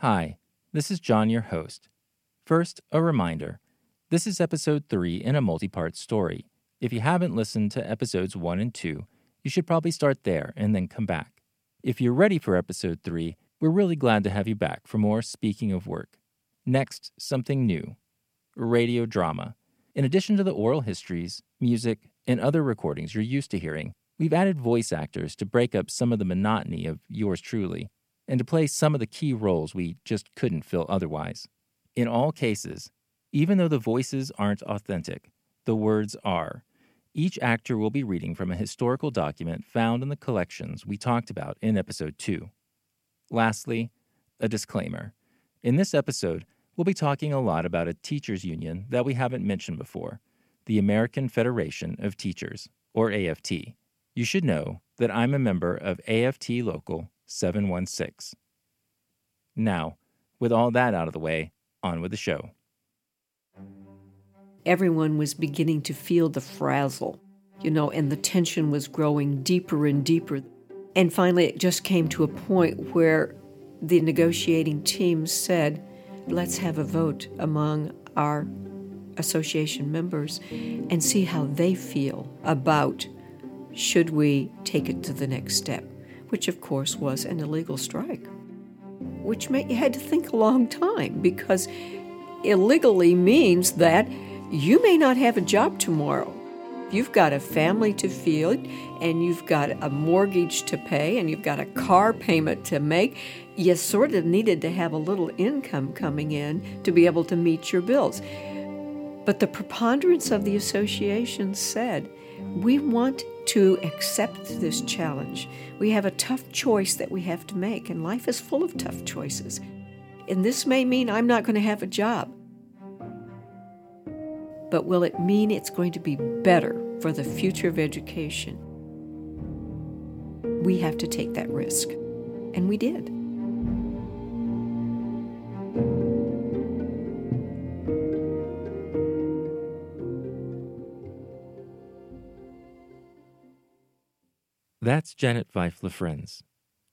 Hi, this is John, your host. First, a reminder this is episode 3 in a multi part story. If you haven't listened to episodes 1 and 2, you should probably start there and then come back. If you're ready for episode 3, we're really glad to have you back for more Speaking of Work. Next, something new radio drama. In addition to the oral histories, music, and other recordings you're used to hearing, we've added voice actors to break up some of the monotony of yours truly and to play some of the key roles we just couldn't fill otherwise. In all cases, even though the voices aren't authentic, the words are. Each actor will be reading from a historical document found in the collections we talked about in episode 2. Lastly, a disclaimer. In this episode, we'll be talking a lot about a teachers' union that we haven't mentioned before the American Federation of Teachers, or AFT. You should know that I'm a member of AFT Local 716. Now, with all that out of the way, on with the show. Everyone was beginning to feel the frazzle, you know, and the tension was growing deeper and deeper. And finally, it just came to a point where the negotiating team said, let's have a vote among our association members and see how they feel about should we take it to the next step which of course was an illegal strike, which meant you had to think a long time because illegally means that you may not have a job tomorrow. You've got a family to feed, and you've got a mortgage to pay, and you've got a car payment to make. You sort of needed to have a little income coming in to be able to meet your bills. But the preponderance of the association said, we want to accept this challenge. We have a tough choice that we have to make, and life is full of tough choices. And this may mean I'm not going to have a job. But will it mean it's going to be better for the future of education? We have to take that risk. And we did. That's Janet Fife LaFrenz.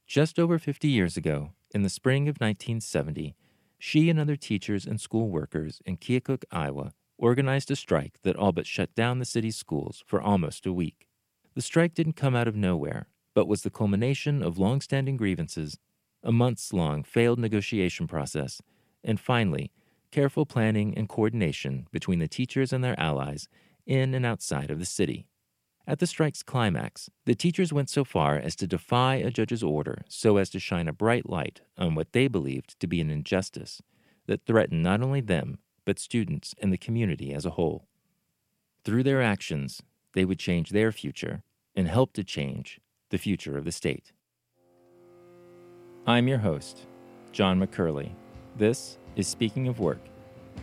Just over 50 years ago, in the spring of 1970, she and other teachers and school workers in Keokuk, Iowa, organized a strike that all but shut down the city's schools for almost a week. The strike didn't come out of nowhere, but was the culmination of long-standing grievances, a months long failed negotiation process, and finally, careful planning and coordination between the teachers and their allies in and outside of the city. At the strike's climax, the teachers went so far as to defy a judge's order so as to shine a bright light on what they believed to be an injustice that threatened not only them, but students and the community as a whole. Through their actions, they would change their future and help to change the future of the state. I'm your host, John McCurley. This is Speaking of Work,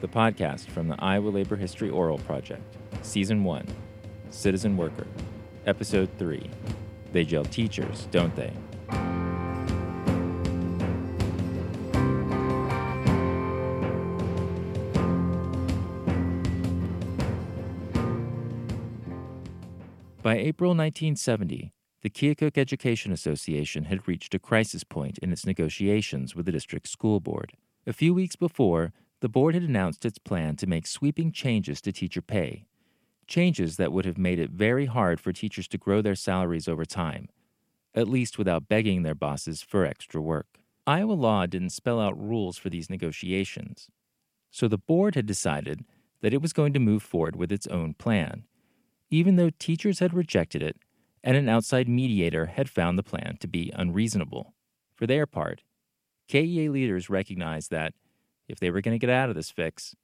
the podcast from the Iowa Labor History Oral Project, Season 1 Citizen Worker, Episode 3. They jail teachers, don't they? By April 1970, the Keokuk Education Association had reached a crisis point in its negotiations with the district school board. A few weeks before, the board had announced its plan to make sweeping changes to teacher pay changes that would have made it very hard for teachers to grow their salaries over time, at least without begging their bosses for extra work. Iowa law didn't spell out rules for these negotiations, so the board had decided that it was going to move forward with its own plan, even though teachers had rejected it and an outside mediator had found the plan to be unreasonable. For their part, KEA leaders recognized that if they were going to get out of this fix,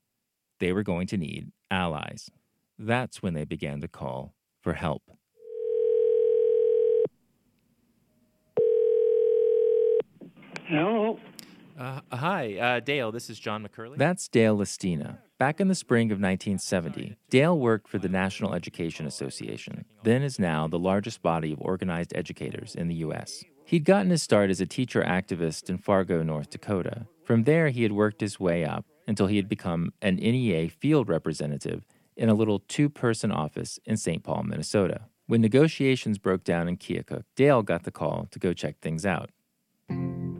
they were going to need allies. That's when they began to call for help. Hello. Uh, hi, uh, Dale. This is John McCurley. That's Dale Lestina. Back in the spring of 1970, Dale worked for the National Education Association, then is now the largest body of organized educators in the U.S. He'd gotten his start as a teacher activist in Fargo, North Dakota. From there, he had worked his way up until he had become an NEA field representative in a little two person office in St. Paul, Minnesota. When negotiations broke down in Keokuk, Dale got the call to go check things out.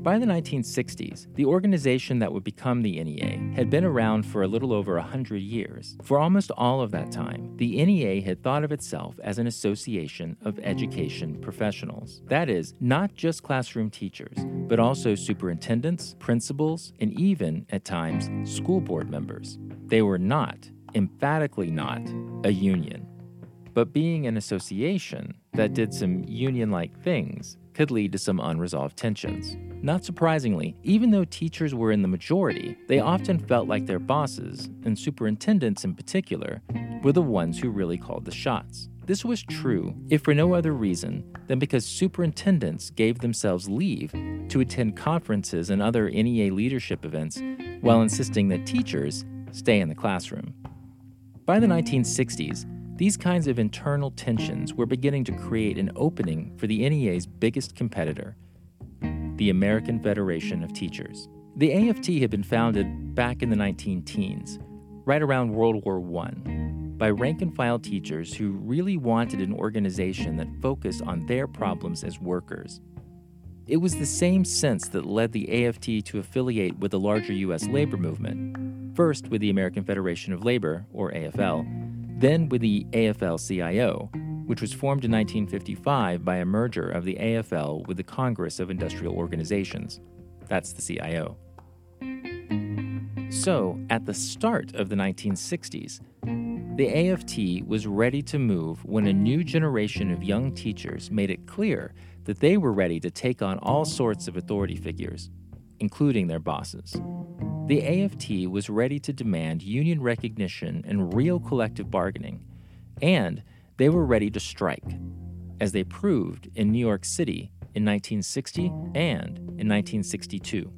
By the 1960s, the organization that would become the NEA had been around for a little over 100 years. For almost all of that time, the NEA had thought of itself as an association of education professionals. That is, not just classroom teachers, but also superintendents, principals, and even, at times, school board members. They were not, emphatically not, a union. But being an association that did some union like things could lead to some unresolved tensions. Not surprisingly, even though teachers were in the majority, they often felt like their bosses, and superintendents in particular, were the ones who really called the shots. This was true, if for no other reason than because superintendents gave themselves leave to attend conferences and other NEA leadership events while insisting that teachers stay in the classroom. By the 1960s, these kinds of internal tensions were beginning to create an opening for the NEA's biggest competitor, the American Federation of Teachers. The AFT had been founded back in the 19 teens, right around World War I, by rank and file teachers who really wanted an organization that focused on their problems as workers. It was the same sense that led the AFT to affiliate with the larger U.S. labor movement, first with the American Federation of Labor, or AFL, then with the AFL CIO, which was formed in 1955 by a merger of the AFL with the Congress of Industrial Organizations. That's the CIO. So, at the start of the 1960s, the AFT was ready to move when a new generation of young teachers made it clear that they were ready to take on all sorts of authority figures, including their bosses. The AFT was ready to demand union recognition and real collective bargaining, and they were ready to strike, as they proved in New York City in 1960 and in 1962.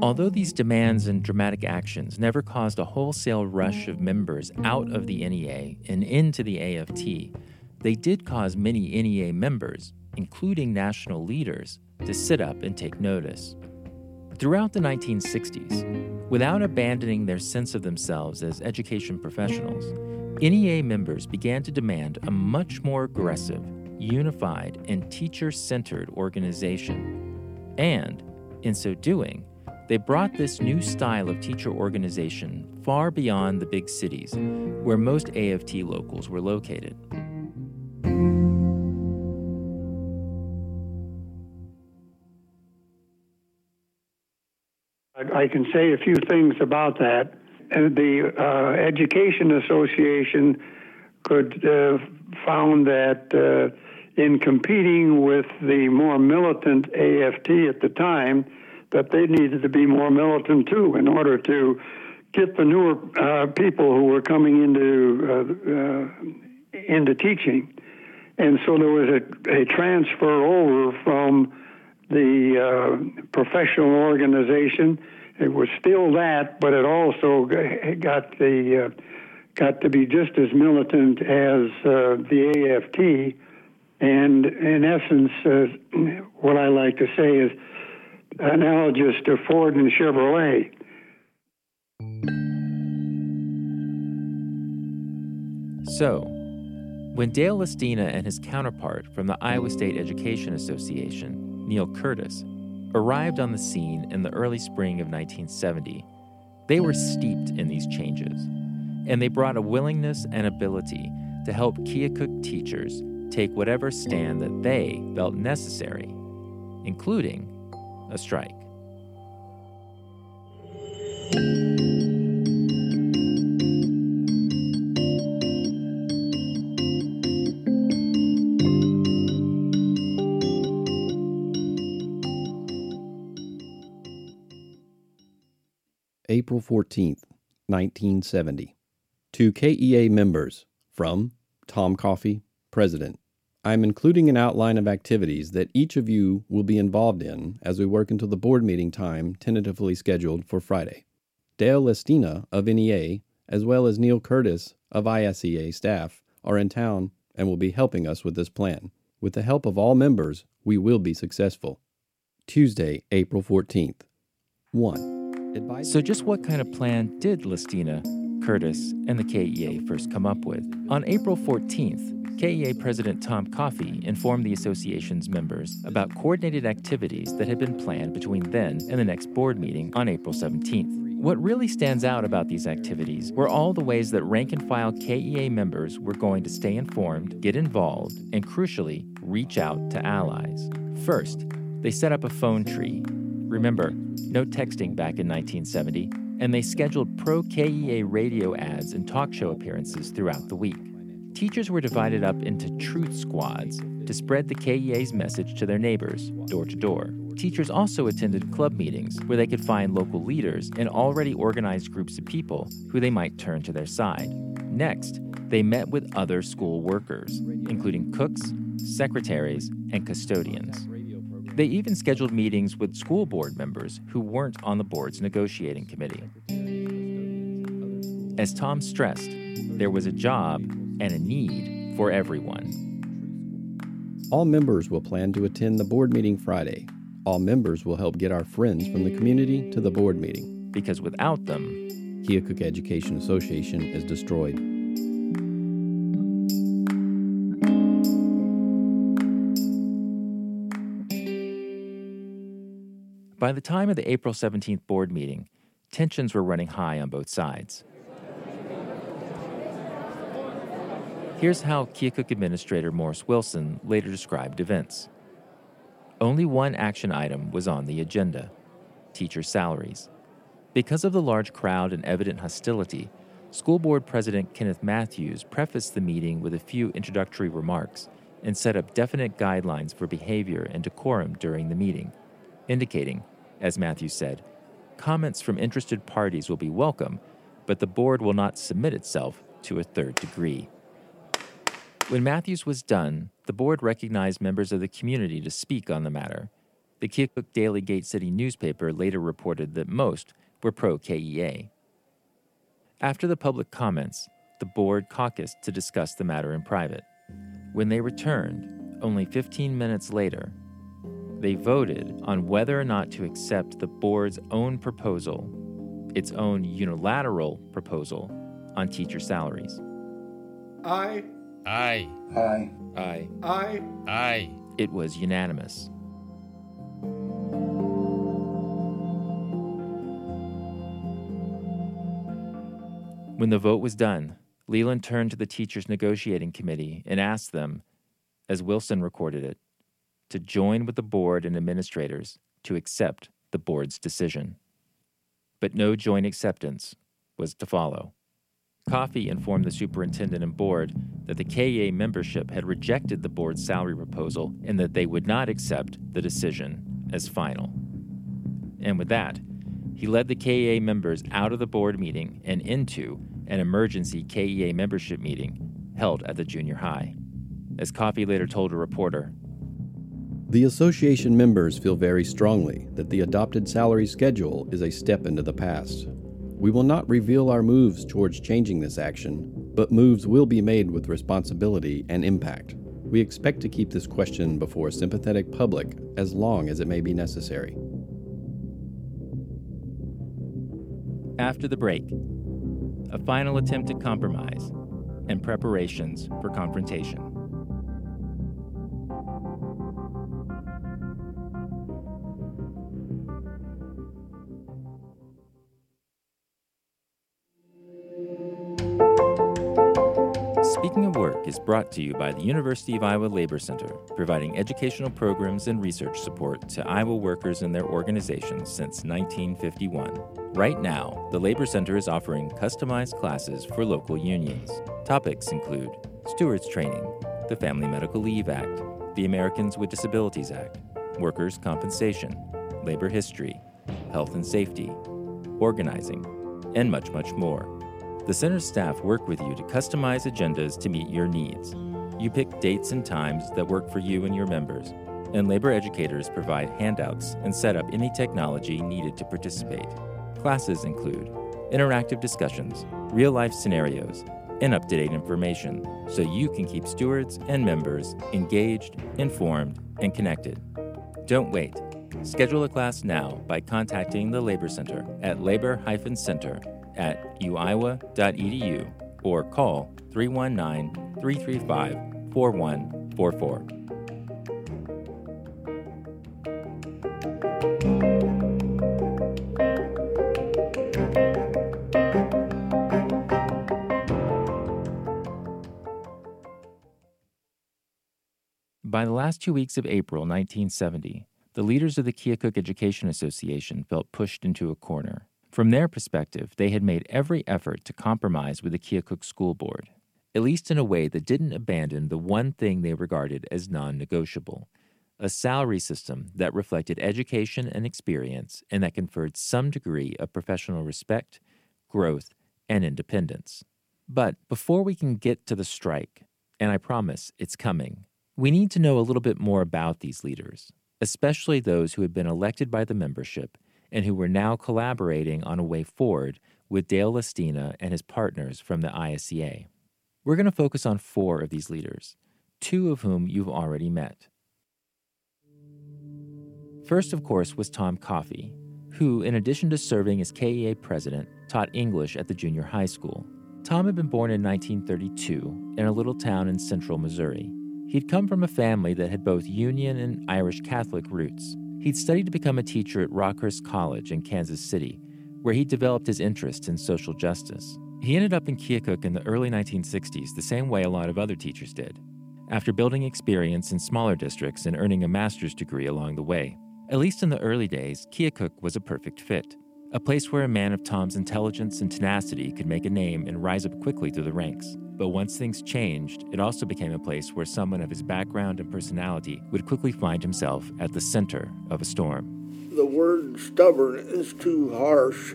Although these demands and dramatic actions never caused a wholesale rush of members out of the NEA and into the AFT, they did cause many NEA members, including national leaders, to sit up and take notice. Throughout the 1960s, without abandoning their sense of themselves as education professionals, NEA members began to demand a much more aggressive, unified, and teacher centered organization. And, in so doing, they brought this new style of teacher organization far beyond the big cities where most AFT locals were located. I can say a few things about that. The uh, Education Association could uh, found that uh, in competing with the more militant AFT at the time, that they needed to be more militant too in order to get the newer uh, people who were coming into uh, uh, into teaching, and so there was a, a transfer over from the uh, professional organization. It was still that, but it also got the uh, got to be just as militant as uh, the AFT. And in essence, uh, what I like to say is analogous to Ford and Chevrolet. So, when Dale Lestina and his counterpart from the Iowa State Education Association Neil Curtis, arrived on the scene in the early spring of 1970, they were steeped in these changes, and they brought a willingness and ability to help Keokuk teachers take whatever stand that they felt necessary, including a strike. April 14th, 1970. To KEA members, from Tom Coffey, President. I am including an outline of activities that each of you will be involved in as we work until the board meeting time tentatively scheduled for Friday. Dale Lestina of NEA, as well as Neil Curtis of ISEA staff, are in town and will be helping us with this plan. With the help of all members, we will be successful. Tuesday, April 14th. 1. So, just what kind of plan did Lestina, Curtis, and the KEA first come up with? On April 14th, KEA President Tom Coffey informed the association's members about coordinated activities that had been planned between then and the next board meeting on April 17th. What really stands out about these activities were all the ways that rank and file KEA members were going to stay informed, get involved, and crucially, reach out to allies. First, they set up a phone tree. Remember, no texting back in 1970, and they scheduled pro KEA radio ads and talk show appearances throughout the week. Teachers were divided up into truth squads to spread the KEA's message to their neighbors, door to door. Teachers also attended club meetings where they could find local leaders and already organized groups of people who they might turn to their side. Next, they met with other school workers, including cooks, secretaries, and custodians. They even scheduled meetings with school board members who weren't on the board's negotiating committee. As Tom stressed, there was a job and a need for everyone. All members will plan to attend the board meeting Friday. All members will help get our friends from the community to the board meeting. Because without them, Keokuk Education Association is destroyed. By the time of the April 17th board meeting, tensions were running high on both sides. Here's how Keokuk Administrator Morris Wilson later described events. Only one action item was on the agenda teacher salaries. Because of the large crowd and evident hostility, School Board President Kenneth Matthews prefaced the meeting with a few introductory remarks and set up definite guidelines for behavior and decorum during the meeting, indicating, as Matthews said, comments from interested parties will be welcome, but the board will not submit itself to a third degree. When Matthews was done, the board recognized members of the community to speak on the matter. The Keokuk Daily Gate City newspaper later reported that most were pro KEA. After the public comments, the board caucused to discuss the matter in private. When they returned, only 15 minutes later, they voted on whether or not to accept the board's own proposal, its own unilateral proposal, on teacher salaries. Aye. Aye. Aye. Aye. Aye. Aye. It was unanimous. When the vote was done, Leland turned to the teachers' negotiating committee and asked them, as Wilson recorded it, to join with the board and administrators to accept the board's decision. But no joint acceptance was to follow. Coffey informed the superintendent and board that the KEA membership had rejected the board's salary proposal and that they would not accept the decision as final. And with that, he led the KEA members out of the board meeting and into an emergency KEA membership meeting held at the junior high. As Coffey later told a reporter, The association members feel very strongly that the adopted salary schedule is a step into the past. We will not reveal our moves towards changing this action, but moves will be made with responsibility and impact. We expect to keep this question before a sympathetic public as long as it may be necessary. after the break, a final attempt at compromise and preparations for confrontation. Is brought to you by the University of Iowa Labor Center, providing educational programs and research support to Iowa workers and their organizations since 1951. Right now, the Labor Center is offering customized classes for local unions. Topics include stewards training, the Family Medical Leave Act, the Americans with Disabilities Act, workers' compensation, labor history, health and safety, organizing, and much, much more. The center's staff work with you to customize agendas to meet your needs. You pick dates and times that work for you and your members, and labor educators provide handouts and set up any technology needed to participate. Classes include interactive discussions, real life scenarios, and up to date information so you can keep stewards and members engaged, informed, and connected. Don't wait. Schedule a class now by contacting the Labor Center at labor-center at uiowa.edu or call 319 335 4144. By the last two weeks of April 1970, the leaders of the Keokuk Education Association felt pushed into a corner. From their perspective, they had made every effort to compromise with the Keokuk School Board, at least in a way that didn't abandon the one thing they regarded as non negotiable a salary system that reflected education and experience and that conferred some degree of professional respect, growth, and independence. But before we can get to the strike, and I promise it's coming, we need to know a little bit more about these leaders, especially those who had been elected by the membership and who were now collaborating on a way forward with Dale Lestina and his partners from the ISEA. We're going to focus on four of these leaders, two of whom you've already met. First, of course, was Tom Coffey, who, in addition to serving as KEA president, taught English at the junior high school. Tom had been born in 1932 in a little town in central Missouri. He'd come from a family that had both Union and Irish Catholic roots. He'd studied to become a teacher at Rockhurst College in Kansas City, where he developed his interest in social justice. He ended up in Keokuk in the early 1960s the same way a lot of other teachers did, after building experience in smaller districts and earning a master's degree along the way. At least in the early days, Keokuk was a perfect fit, a place where a man of Tom's intelligence and tenacity could make a name and rise up quickly through the ranks. But once things changed, it also became a place where someone of his background and personality would quickly find himself at the center of a storm. The word stubborn is too harsh,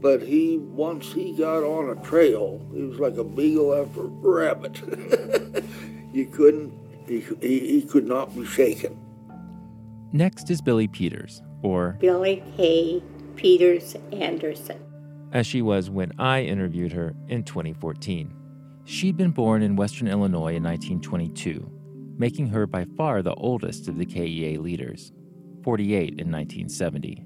but he, once he got on a trail, he was like a beagle after a rabbit. you couldn't, he, he, he could not be shaken. Next is Billy Peters, or Billy K. Peters Anderson, as she was when I interviewed her in 2014. She'd been born in Western Illinois in 1922, making her by far the oldest of the KEA leaders, 48 in 1970.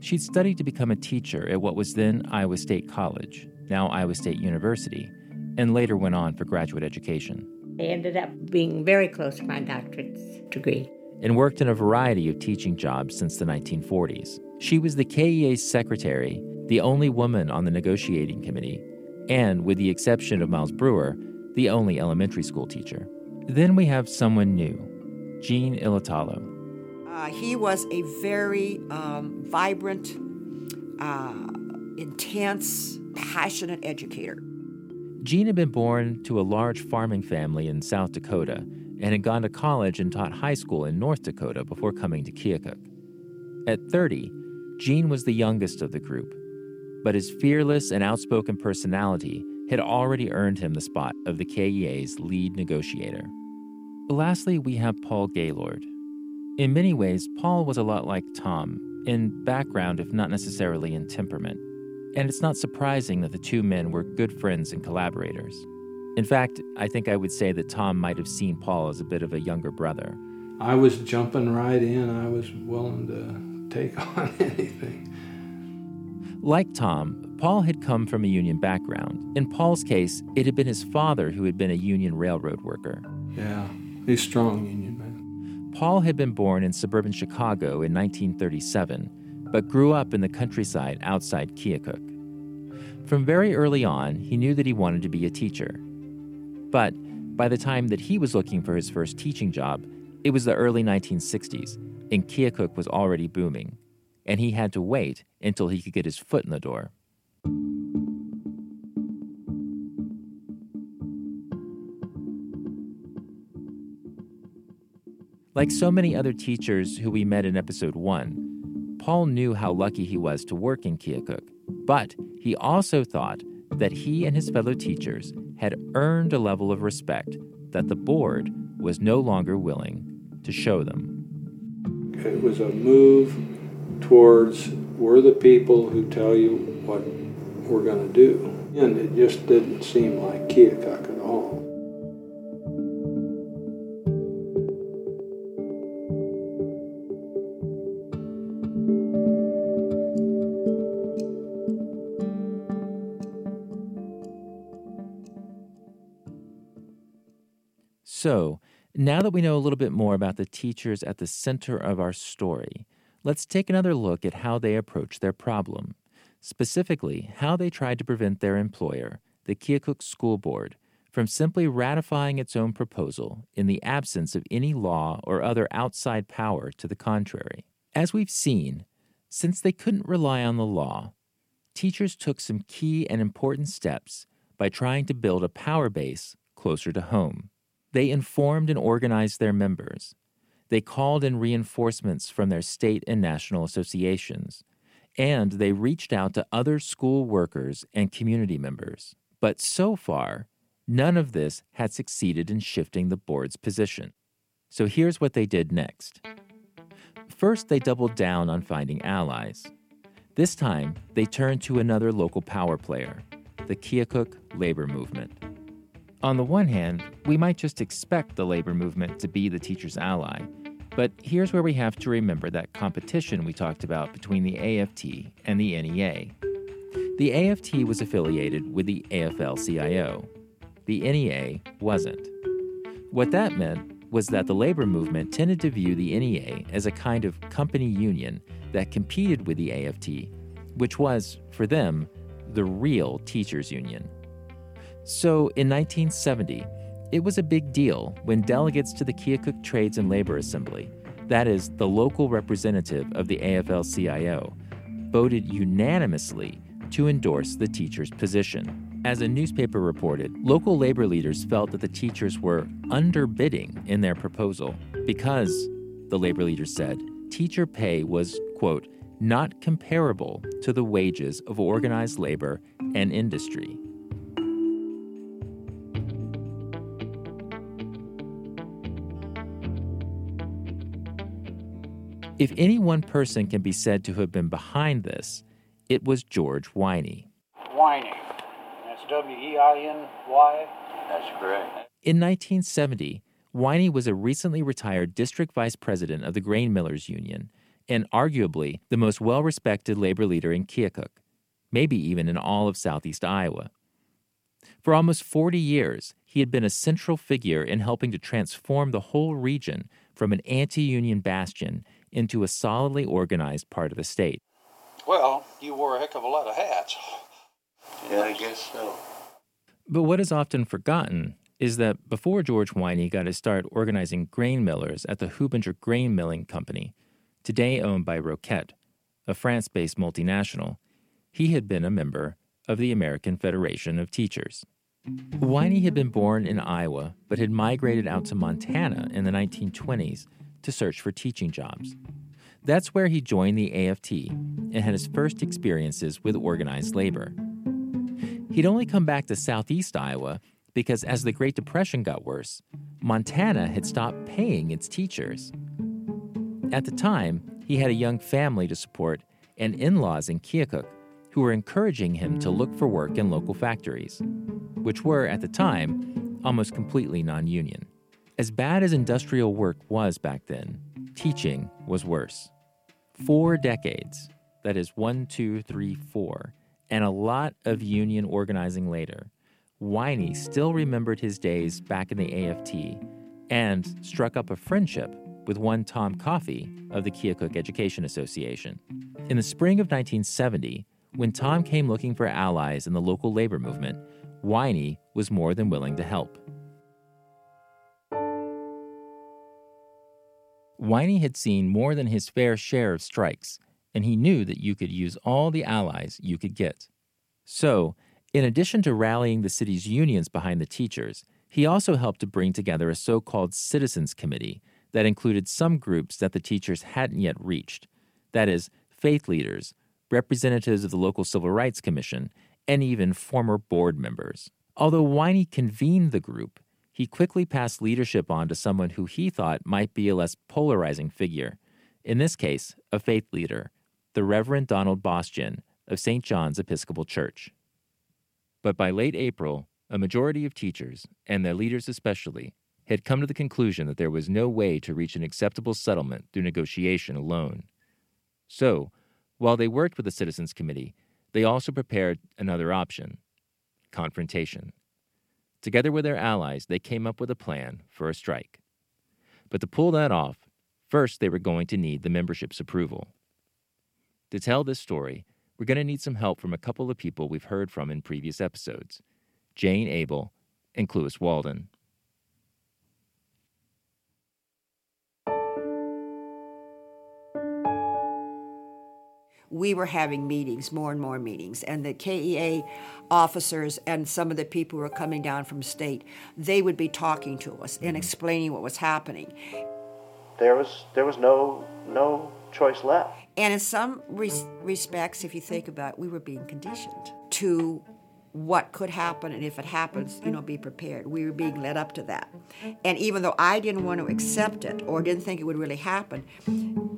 She'd studied to become a teacher at what was then Iowa State College, now Iowa State University, and later went on for graduate education. I ended up being very close to my doctorate degree and worked in a variety of teaching jobs since the 1940s. She was the KEA's secretary, the only woman on the negotiating committee, and, with the exception of Miles Brewer, the only elementary school teacher. Then we have someone new, Gene Ilatalo. Uh, he was a very um, vibrant, uh, intense, passionate educator. Gene had been born to a large farming family in South Dakota and had gone to college and taught high school in North Dakota before coming to Keokuk. At 30, Gene was the youngest of the group, but his fearless and outspoken personality had already earned him the spot of the KEA's lead negotiator. Lastly, we have Paul Gaylord. In many ways, Paul was a lot like Tom, in background, if not necessarily in temperament. And it's not surprising that the two men were good friends and collaborators. In fact, I think I would say that Tom might have seen Paul as a bit of a younger brother. I was jumping right in. I was willing to take on anything. Like Tom, Paul had come from a union background. In Paul's case, it had been his father who had been a union railroad worker. Yeah, he's strong union man. Paul had been born in suburban Chicago in 1937, but grew up in the countryside outside Keokuk. From very early on, he knew that he wanted to be a teacher. But by the time that he was looking for his first teaching job, it was the early 1960s, and Keokuk was already booming, and he had to wait until he could get his foot in the door. Like so many other teachers who we met in episode 1, Paul knew how lucky he was to work in Keokuk, but he also thought that he and his fellow teachers had earned a level of respect that the board was no longer willing to show them. It was a move towards we're the people who tell you what we're going to do. And it just didn't seem like Keokuk at all. So, now that we know a little bit more about the teachers at the center of our story, let's take another look at how they approached their problem. Specifically, how they tried to prevent their employer, the Keokuk School Board, from simply ratifying its own proposal in the absence of any law or other outside power to the contrary. As we've seen, since they couldn't rely on the law, teachers took some key and important steps by trying to build a power base closer to home. They informed and organized their members. They called in reinforcements from their state and national associations. And they reached out to other school workers and community members. But so far, none of this had succeeded in shifting the board's position. So here's what they did next. First, they doubled down on finding allies. This time, they turned to another local power player, the Keokuk labor movement. On the one hand, we might just expect the labor movement to be the teacher's ally, but here's where we have to remember that competition we talked about between the AFT and the NEA. The AFT was affiliated with the AFL CIO. The NEA wasn't. What that meant was that the labor movement tended to view the NEA as a kind of company union that competed with the AFT, which was, for them, the real teachers' union. So in 1970, it was a big deal when delegates to the Keokuk Trades and Labor Assembly, that is, the local representative of the AFL CIO, voted unanimously to endorse the teacher's position. As a newspaper reported, local labor leaders felt that the teachers were underbidding in their proposal because, the labor leaders said, teacher pay was, quote, not comparable to the wages of organized labor and industry, If any one person can be said to have been behind this, it was George Winey. Winey. That's W E I N Y? That's correct. In 1970, Winey was a recently retired district vice president of the Grain Millers Union and arguably the most well respected labor leader in Keokuk, maybe even in all of southeast Iowa. For almost 40 years, he had been a central figure in helping to transform the whole region from an anti union bastion into a solidly organized part of the state. Well, you wore a heck of a lot of hats. Yeah, I guess so. But what is often forgotten is that before George Winey got his start organizing grain millers at the Hubinger Grain Milling Company, today owned by Roquette, a France based multinational, he had been a member of the American Federation of Teachers. Winey had been born in Iowa but had migrated out to Montana in the 1920s to search for teaching jobs. That's where he joined the AFT and had his first experiences with organized labor. He'd only come back to southeast Iowa because as the Great Depression got worse, Montana had stopped paying its teachers. At the time, he had a young family to support and in laws in Keokuk who were encouraging him to look for work in local factories, which were, at the time, almost completely non union. As bad as industrial work was back then, teaching was worse. Four decades, that is one, two, three, four, and a lot of union organizing later, Winey still remembered his days back in the AFT and struck up a friendship with one Tom Coffey of the Keokuk Education Association. In the spring of 1970, when Tom came looking for allies in the local labor movement, Winey was more than willing to help. Winey had seen more than his fair share of strikes, and he knew that you could use all the allies you could get. So, in addition to rallying the city's unions behind the teachers, he also helped to bring together a so called citizens committee that included some groups that the teachers hadn't yet reached that is, faith leaders, representatives of the local Civil Rights Commission, and even former board members. Although Winey convened the group, he quickly passed leadership on to someone who he thought might be a less polarizing figure. In this case, a faith leader, the Reverend Donald Bostian of St. John's Episcopal Church. But by late April, a majority of teachers, and their leaders especially, had come to the conclusion that there was no way to reach an acceptable settlement through negotiation alone. So, while they worked with the Citizens Committee, they also prepared another option confrontation. Together with their allies, they came up with a plan for a strike. But to pull that off, first they were going to need the membership's approval. To tell this story, we're going to need some help from a couple of people we've heard from in previous episodes Jane Abel and Clewis Walden. We were having meetings, more and more meetings, and the KEA officers and some of the people who were coming down from state, they would be talking to us and mm-hmm. explaining what was happening. There was there was no no choice left. And in some res- respects, if you think about it, we were being conditioned to what could happen, and if it happens, you know, be prepared. We were being led up to that. And even though I didn't want to accept it or didn't think it would really happen,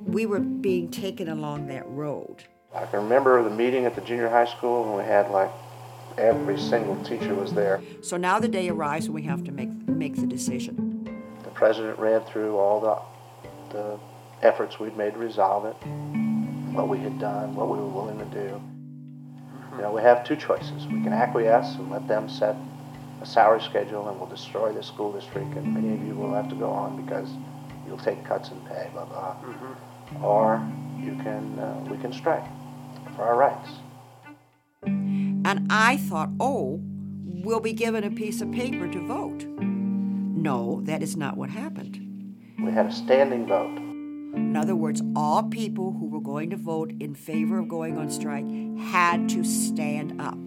we were being taken along that road. I can remember the meeting at the junior high school when we had like every single teacher was there. So now the day arrives when we have to make make the decision. The president ran through all the the efforts we'd made to resolve it, what we had done, what we were willing to do. You know, we have two choices. We can acquiesce and let them set a salary schedule and we'll destroy the school district and many of you will have to go on because you'll take cuts in pay, blah, blah. Mm-hmm. Or you can, uh, we can strike for our rights. And I thought, oh, we'll be given a piece of paper to vote. No, that is not what happened. We had a standing vote. In other words, all people who were going to vote in favor of going on strike had to stand up,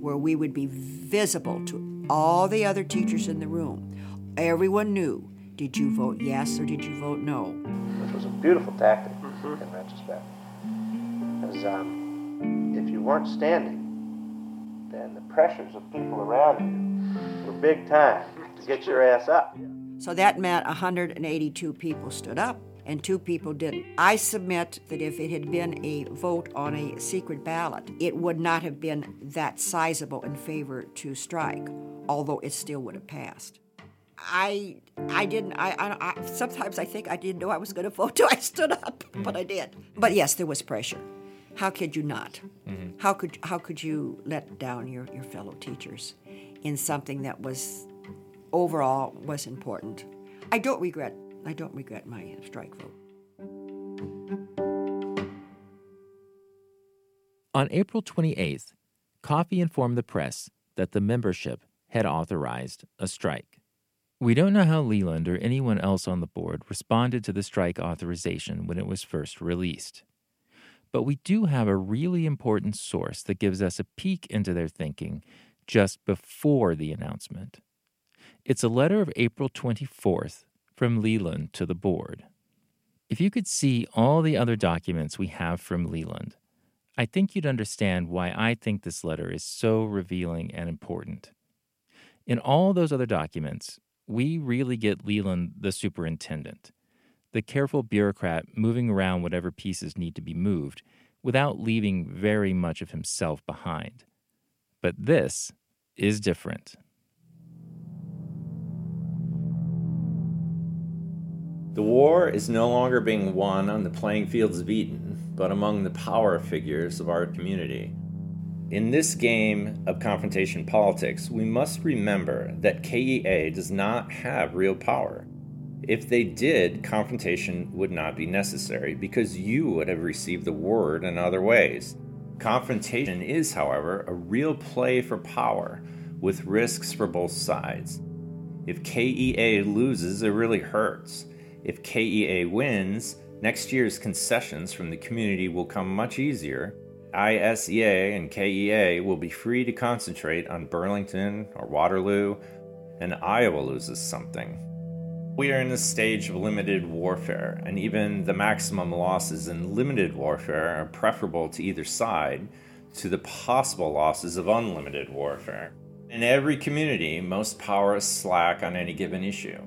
where we would be visible to all the other teachers in the room. Everyone knew did you vote yes or did you vote no? Which was a beautiful tactic mm-hmm. in retrospect. Because um, if you weren't standing, then the pressures of people around you were big time to get your ass up. So that meant 182 people stood up and two people didn't. I submit that if it had been a vote on a secret ballot, it would not have been that sizable in favor to strike, although it still would have passed. I I didn't I, I, I sometimes I think I didn't know I was going to vote till I stood up, mm-hmm. but I did. But yes, there was pressure. How could you not? Mm-hmm. How could how could you let down your, your fellow teachers in something that was overall was important? I don't regret I don't regret my strike vote. On April 28th, Coffey informed the press that the membership had authorized a strike. We don't know how Leland or anyone else on the board responded to the strike authorization when it was first released. But we do have a really important source that gives us a peek into their thinking just before the announcement. It's a letter of April 24th from Leland to the board. If you could see all the other documents we have from Leland, I think you'd understand why I think this letter is so revealing and important. In all those other documents, we really get Leland the superintendent, the careful bureaucrat moving around whatever pieces need to be moved without leaving very much of himself behind. But this is different. The war is no longer being won on the playing fields of Eton, but among the power figures of our community. In this game of confrontation politics, we must remember that KEA does not have real power. If they did, confrontation would not be necessary because you would have received the word in other ways. Confrontation is, however, a real play for power with risks for both sides. If KEA loses, it really hurts. If KEA wins, next year's concessions from the community will come much easier. ISEA and KEA will be free to concentrate on Burlington or Waterloo, and Iowa loses something. We are in a stage of limited warfare, and even the maximum losses in limited warfare are preferable to either side to the possible losses of unlimited warfare. In every community, most power is slack on any given issue.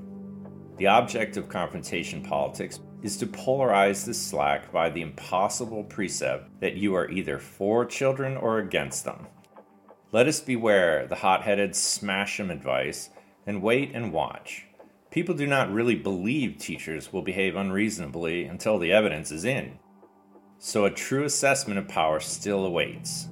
The object of confrontation politics is to polarize the slack by the impossible precept that you are either for children or against them. Let us beware the hot headed smash 'em advice and wait and watch. People do not really believe teachers will behave unreasonably until the evidence is in. So a true assessment of power still awaits.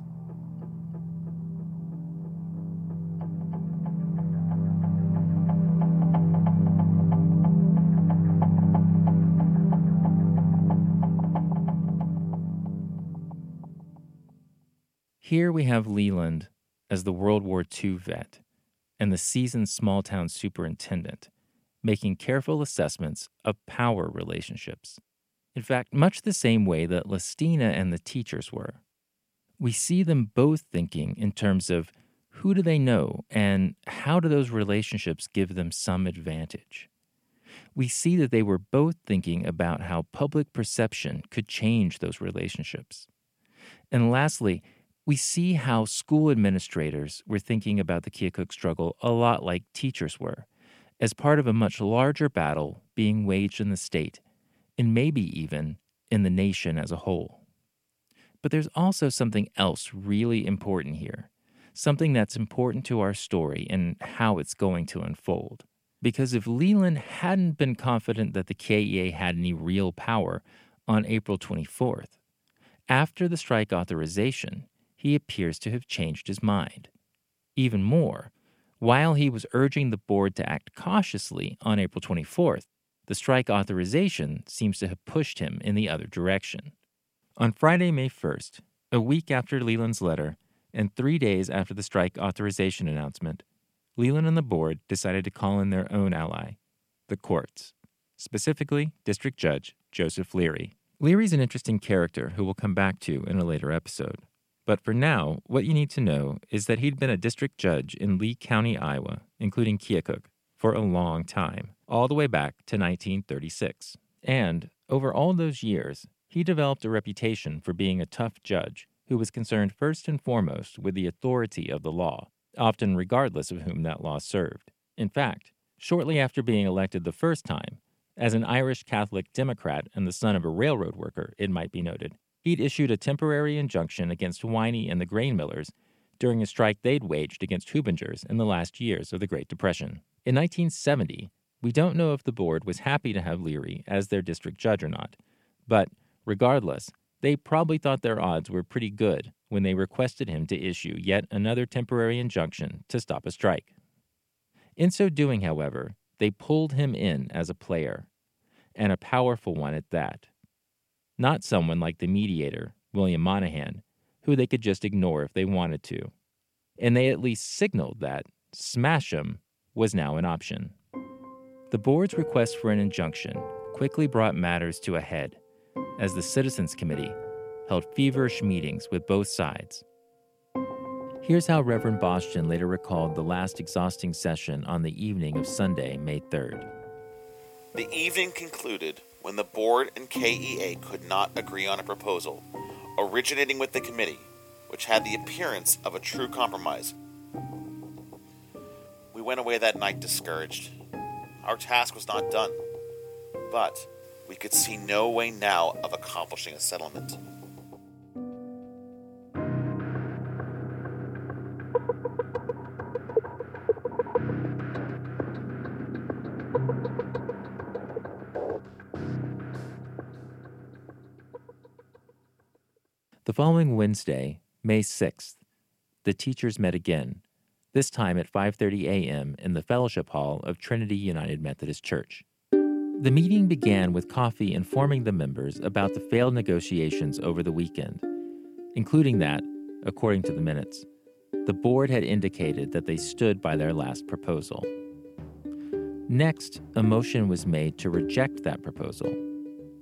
Here we have Leland as the World War II vet and the seasoned small town superintendent, making careful assessments of power relationships. In fact, much the same way that Lestina and the teachers were. We see them both thinking in terms of who do they know and how do those relationships give them some advantage. We see that they were both thinking about how public perception could change those relationships. And lastly, we see how school administrators were thinking about the Keokuk struggle a lot like teachers were, as part of a much larger battle being waged in the state, and maybe even in the nation as a whole. But there's also something else really important here, something that's important to our story and how it's going to unfold. Because if Leland hadn't been confident that the KEA had any real power on April 24th, after the strike authorization, he appears to have changed his mind. Even more, while he was urging the board to act cautiously on April 24th, the strike authorization seems to have pushed him in the other direction. On Friday, May 1st, a week after Leland's letter, and three days after the strike authorization announcement, Leland and the board decided to call in their own ally, the courts, specifically District Judge Joseph Leary. Leary's an interesting character who we'll come back to in a later episode. But for now, what you need to know is that he'd been a district judge in Lee County, Iowa, including Keokuk, for a long time, all the way back to 1936. And over all those years, he developed a reputation for being a tough judge who was concerned first and foremost with the authority of the law, often regardless of whom that law served. In fact, shortly after being elected the first time, as an Irish Catholic Democrat and the son of a railroad worker, it might be noted, he'd issued a temporary injunction against Winey and the grain millers during a strike they'd waged against Hubingers in the last years of the Great Depression. In 1970, we don't know if the board was happy to have Leary as their district judge or not, but regardless, they probably thought their odds were pretty good when they requested him to issue yet another temporary injunction to stop a strike. In so doing, however, they pulled him in as a player, and a powerful one at that not someone like the mediator, William Monahan, who they could just ignore if they wanted to. And they at least signaled that smash smash 'em was now an option. The board's request for an injunction quickly brought matters to a head as the Citizens Committee held feverish meetings with both sides. Here's how Reverend Boston later recalled the last exhausting session on the evening of Sunday, May 3rd. The evening concluded when the board and KEA could not agree on a proposal, originating with the committee, which had the appearance of a true compromise. We went away that night discouraged. Our task was not done, but we could see no way now of accomplishing a settlement. The following Wednesday, May 6th, the teachers met again, this time at 5:30 a.m. in the fellowship hall of Trinity United Methodist Church. The meeting began with Coffey informing the members about the failed negotiations over the weekend, including that, according to the minutes, the board had indicated that they stood by their last proposal. Next, a motion was made to reject that proposal.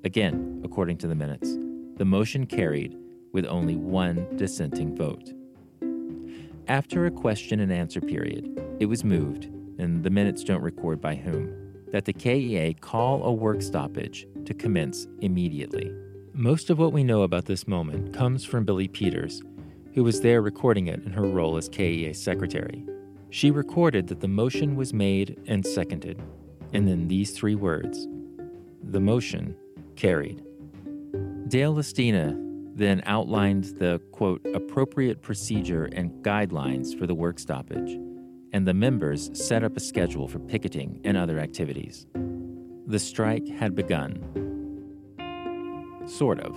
Again, according to the minutes, the motion carried with only one dissenting vote. After a question and answer period, it was moved, and the minutes don't record by whom, that the KEA call a work stoppage to commence immediately. Most of what we know about this moment comes from Billy Peters, who was there recording it in her role as KEA secretary. She recorded that the motion was made and seconded, and then these three words the motion carried. Dale Lestina then outlined the quote appropriate procedure and guidelines for the work stoppage, and the members set up a schedule for picketing and other activities. The strike had begun. Sort of.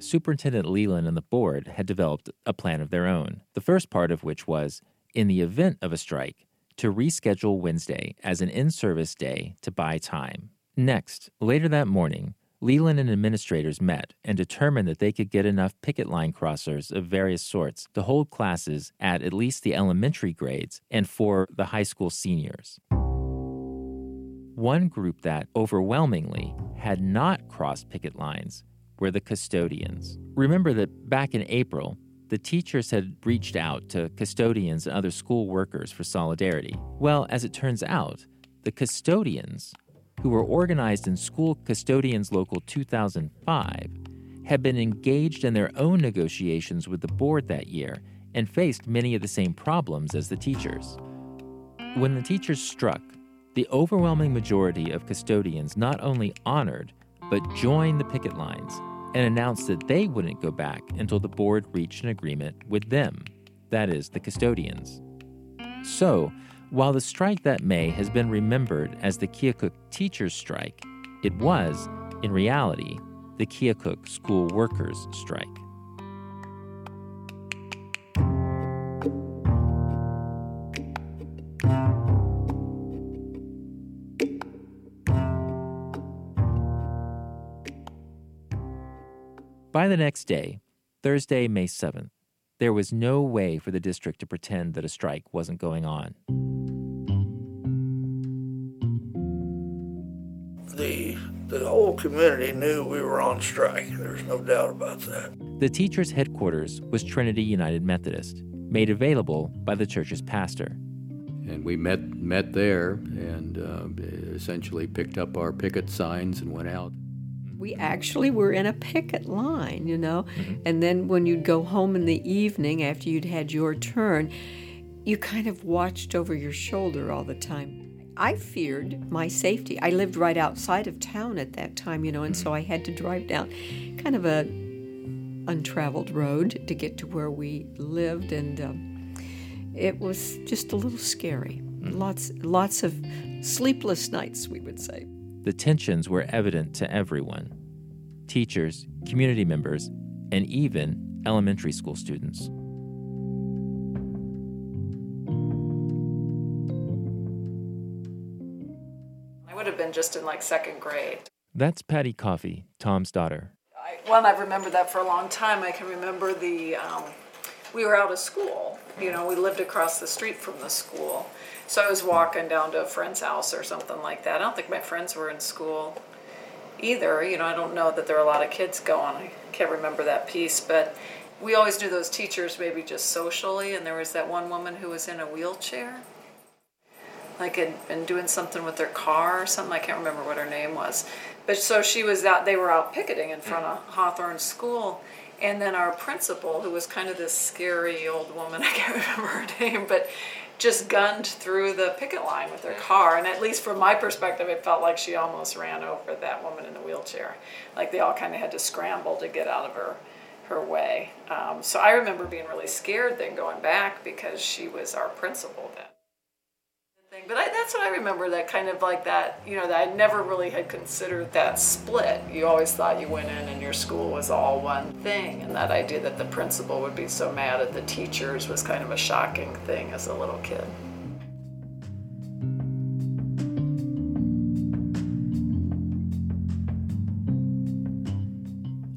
Superintendent Leland and the board had developed a plan of their own, the first part of which was in the event of a strike, to reschedule Wednesday as an in service day to buy time, Next, later that morning, Leland and administrators met and determined that they could get enough picket line crossers of various sorts to hold classes at at least the elementary grades and for the high school seniors. One group that overwhelmingly had not crossed picket lines were the custodians. Remember that back in April, the teachers had reached out to custodians and other school workers for solidarity. Well, as it turns out, the custodians who were organized in School Custodians Local 2005, had been engaged in their own negotiations with the board that year and faced many of the same problems as the teachers. When the teachers struck, the overwhelming majority of custodians not only honored, but joined the picket lines and announced that they wouldn't go back until the board reached an agreement with them, that is, the custodians. So, while the strike that May has been remembered as the Keokuk teachers' strike, it was, in reality, the Keokuk school workers' strike. By the next day, Thursday, May 7th, there was no way for the district to pretend that a strike wasn't going on. The, the whole community knew we were on strike. There's no doubt about that. The teacher's headquarters was Trinity United Methodist, made available by the church's pastor. And we met, met there and uh, essentially picked up our picket signs and went out we actually were in a picket line, you know. Mm-hmm. And then when you'd go home in the evening after you'd had your turn, you kind of watched over your shoulder all the time. I feared my safety. I lived right outside of town at that time, you know, and so I had to drive down kind of a untraveled road to get to where we lived, and um, it was just a little scary. Mm-hmm. Lots, lots of sleepless nights, we would say. The tensions were evident to everyone teachers, community members, and even elementary school students. I would have been just in like second grade. That's Patty Coffey, Tom's daughter. I, well, I've remembered that for a long time. I can remember the, um, we were out of school. You know, we lived across the street from the school. So I was walking down to a friend's house or something like that. I don't think my friends were in school either. You know, I don't know that there are a lot of kids going. I can't remember that piece, but we always knew those teachers maybe just socially. And there was that one woman who was in a wheelchair, like had been doing something with their car or something. I can't remember what her name was, but so she was out. They were out picketing in front of Hawthorne School. And then our principal, who was kind of this scary old woman, I can't remember her name, but just gunned through the picket line with her car. And at least from my perspective, it felt like she almost ran over that woman in the wheelchair. Like they all kind of had to scramble to get out of her her way. Um, so I remember being really scared then going back because she was our principal then thing. But I, that's what I remember. That kind of like that. You know, that I never really had considered that split. You always thought you went in and your school was all one thing, and that idea that the principal would be so mad at the teachers was kind of a shocking thing as a little kid.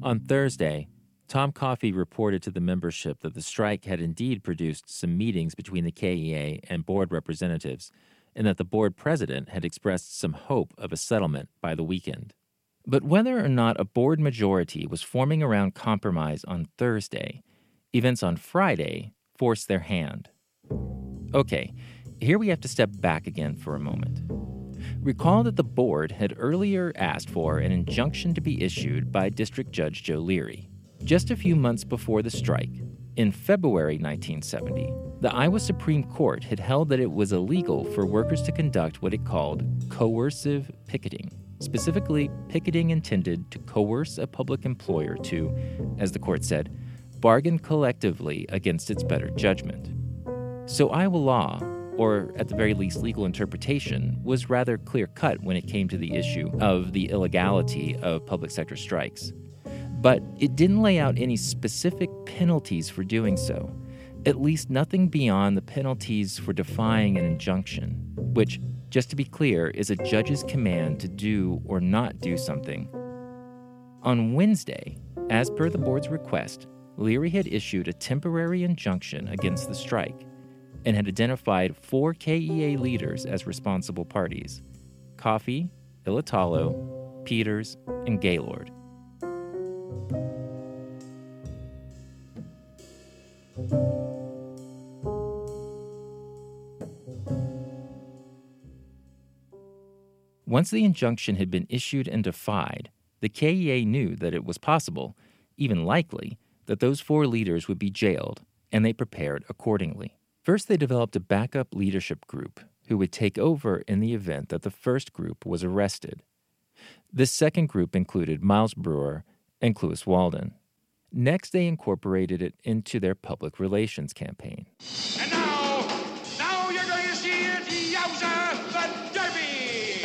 On Thursday, Tom Coffey reported to the membership that the strike had indeed produced some meetings between the KEA and board representatives, and that the board president had expressed some hope of a settlement by the weekend. But whether or not a board majority was forming around compromise on Thursday, events on Friday forced their hand. Okay, here we have to step back again for a moment. Recall that the board had earlier asked for an injunction to be issued by District Judge Joe Leary. Just a few months before the strike, in February 1970, the Iowa Supreme Court had held that it was illegal for workers to conduct what it called coercive picketing, specifically picketing intended to coerce a public employer to, as the court said, bargain collectively against its better judgment. So Iowa law, or at the very least legal interpretation, was rather clear cut when it came to the issue of the illegality of public sector strikes but it didn't lay out any specific penalties for doing so, at least nothing beyond the penalties for defying an injunction, which, just to be clear, is a judge's command to do or not do something. On Wednesday, as per the board's request, Leary had issued a temporary injunction against the strike and had identified four KEA leaders as responsible parties Coffey, Ilatalo, Peters, and Gaylord. Once the injunction had been issued and defied, the KEA knew that it was possible, even likely, that those four leaders would be jailed, and they prepared accordingly. First, they developed a backup leadership group who would take over in the event that the first group was arrested. This second group included Miles Brewer and Cluis Walden. Next, they incorporated it into their public relations campaign. And now, now you're going to see it, Yowza, the Derby!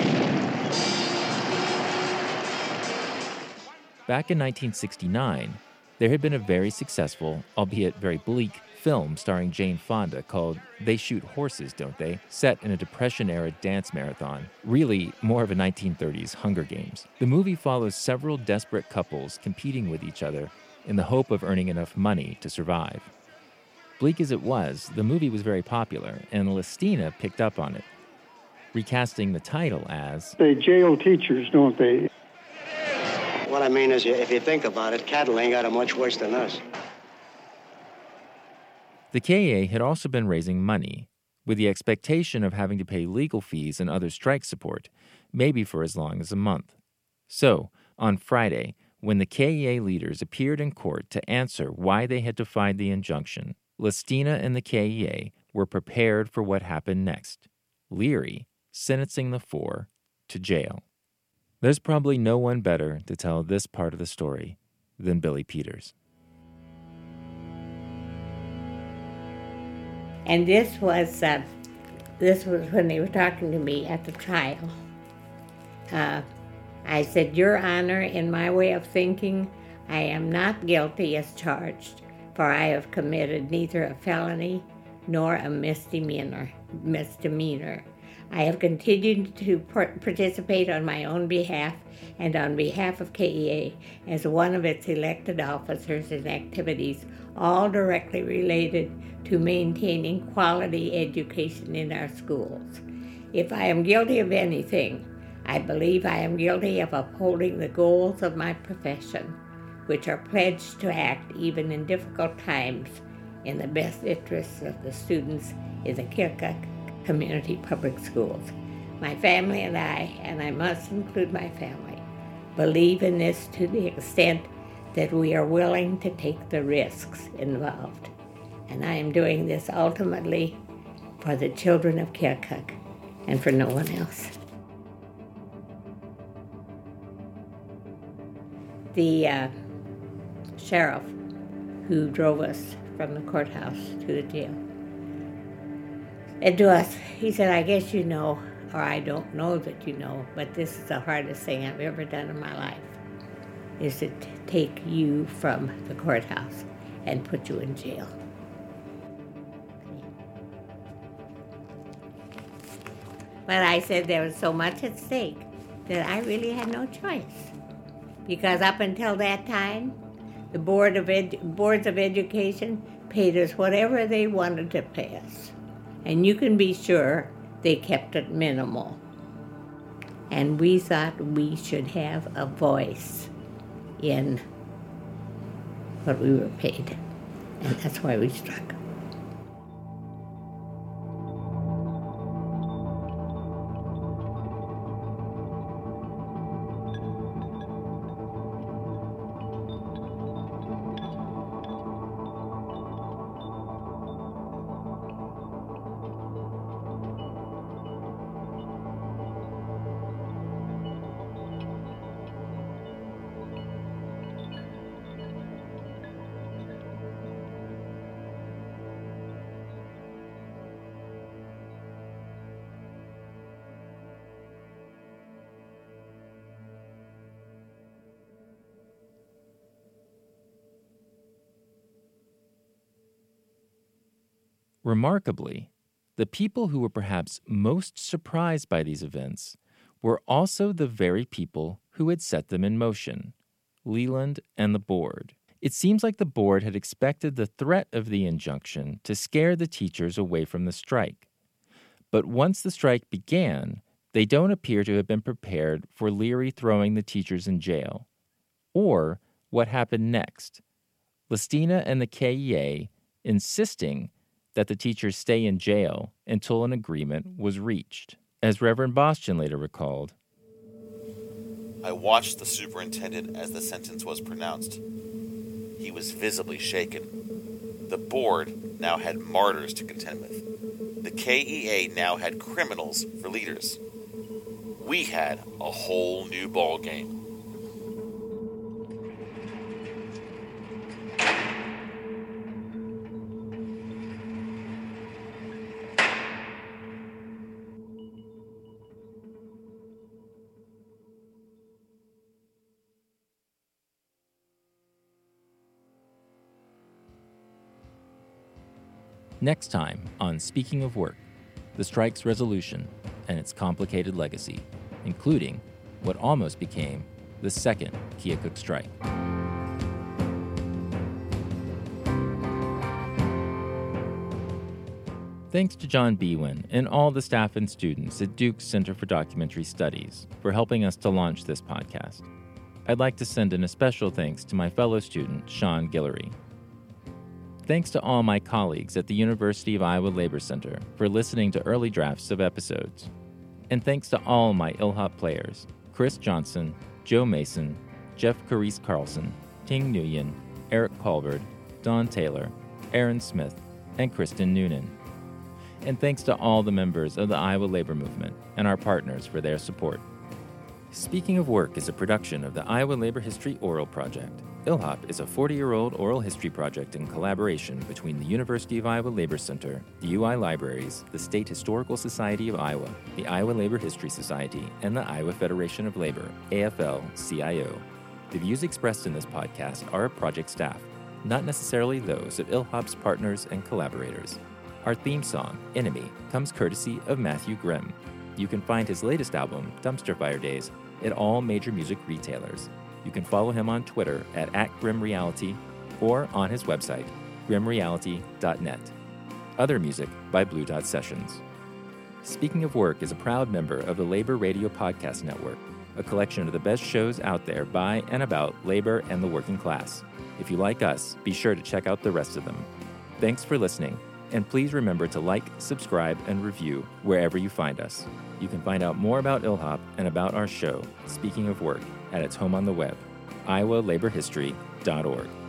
Back in 1969, there had been a very successful, albeit very bleak, film starring Jane Fonda called They Shoot Horses, Don't They? set in a Depression era dance marathon, really more of a 1930s Hunger Games. The movie follows several desperate couples competing with each other in the hope of earning enough money to survive. Bleak as it was, the movie was very popular, and Lestina picked up on it, recasting the title as They jail teachers, don't they? What I mean is, if you think about it, cattle ain't got it much worse than us. The KEA had also been raising money, with the expectation of having to pay legal fees and other strike support, maybe for as long as a month. So, on Friday, when the KEA leaders appeared in court to answer why they had defied the injunction, Lestina and the KEA were prepared for what happened next Leary sentencing the four to jail. There's probably no one better to tell this part of the story than Billy Peters. And this was uh, this was when they were talking to me at the trial. Uh, I said, Your Honor, in my way of thinking, I am not guilty as charged, for I have committed neither a felony nor a misdemeanor. Misdemeanor. I have continued to participate on my own behalf and on behalf of KEA as one of its elected officers in activities all directly related to maintaining quality education in our schools. If I am guilty of anything, I believe I am guilty of upholding the goals of my profession, which are pledged to act even in difficult times in the best interests of the students in the Keokuk community public schools. My family and I, and I must include my family, believe in this to the extent that we are willing to take the risks involved. And I am doing this ultimately for the children of Keokuk and for no one else. The uh, sheriff who drove us from the courthouse to the jail and to us, he said, I guess you know, or I don't know that you know, but this is the hardest thing I've ever done in my life, is to t- take you from the courthouse and put you in jail. But I said there was so much at stake that I really had no choice. Because up until that time, the Board of Ed- Boards of Education paid us whatever they wanted to pay us and you can be sure they kept it minimal. And we thought we should have a voice in what we were paid, and that's why we struck. Remarkably, the people who were perhaps most surprised by these events were also the very people who had set them in motion Leland and the board. It seems like the board had expected the threat of the injunction to scare the teachers away from the strike. But once the strike began, they don't appear to have been prepared for Leary throwing the teachers in jail. Or what happened next. Lestina and the KEA insisting that the teachers stay in jail until an agreement was reached. As Reverend Bostien later recalled, I watched the superintendent as the sentence was pronounced. He was visibly shaken. The board now had martyrs to contend with. The KEA now had criminals for leaders. We had a whole new ball game. Next time on Speaking of Work, the strike's resolution and its complicated legacy, including what almost became the second Keokuk strike. Thanks to John Biewen and all the staff and students at Duke's Center for Documentary Studies for helping us to launch this podcast. I'd like to send in a special thanks to my fellow student, Sean Guillory, Thanks to all my colleagues at the University of Iowa Labor Center for listening to early drafts of episodes. And thanks to all my ILHOP players Chris Johnson, Joe Mason, Jeff Carice Carlson, Ting Nguyen, Eric Colbert, Don Taylor, Aaron Smith, and Kristen Noonan. And thanks to all the members of the Iowa Labor Movement and our partners for their support. Speaking of Work is a production of the Iowa Labor History Oral Project. ILHOP is a 40 year old oral history project in collaboration between the University of Iowa Labor Center, the UI Libraries, the State Historical Society of Iowa, the Iowa Labor History Society, and the Iowa Federation of Labor, AFL CIO. The views expressed in this podcast are of project staff, not necessarily those of ILHOP's partners and collaborators. Our theme song, Enemy, comes courtesy of Matthew Grimm. You can find his latest album, Dumpster Fire Days, at all major music retailers. You can follow him on Twitter at, at GrimmReality or on his website, grimreality.net. Other music by Blue Dot Sessions. Speaking of Work is a proud member of the Labor Radio Podcast Network, a collection of the best shows out there by and about labor and the working class. If you like us, be sure to check out the rest of them. Thanks for listening, and please remember to like, subscribe, and review wherever you find us. You can find out more about ILHOP and about our show, Speaking of Work, at its home on the web, iowalaborhistory.org.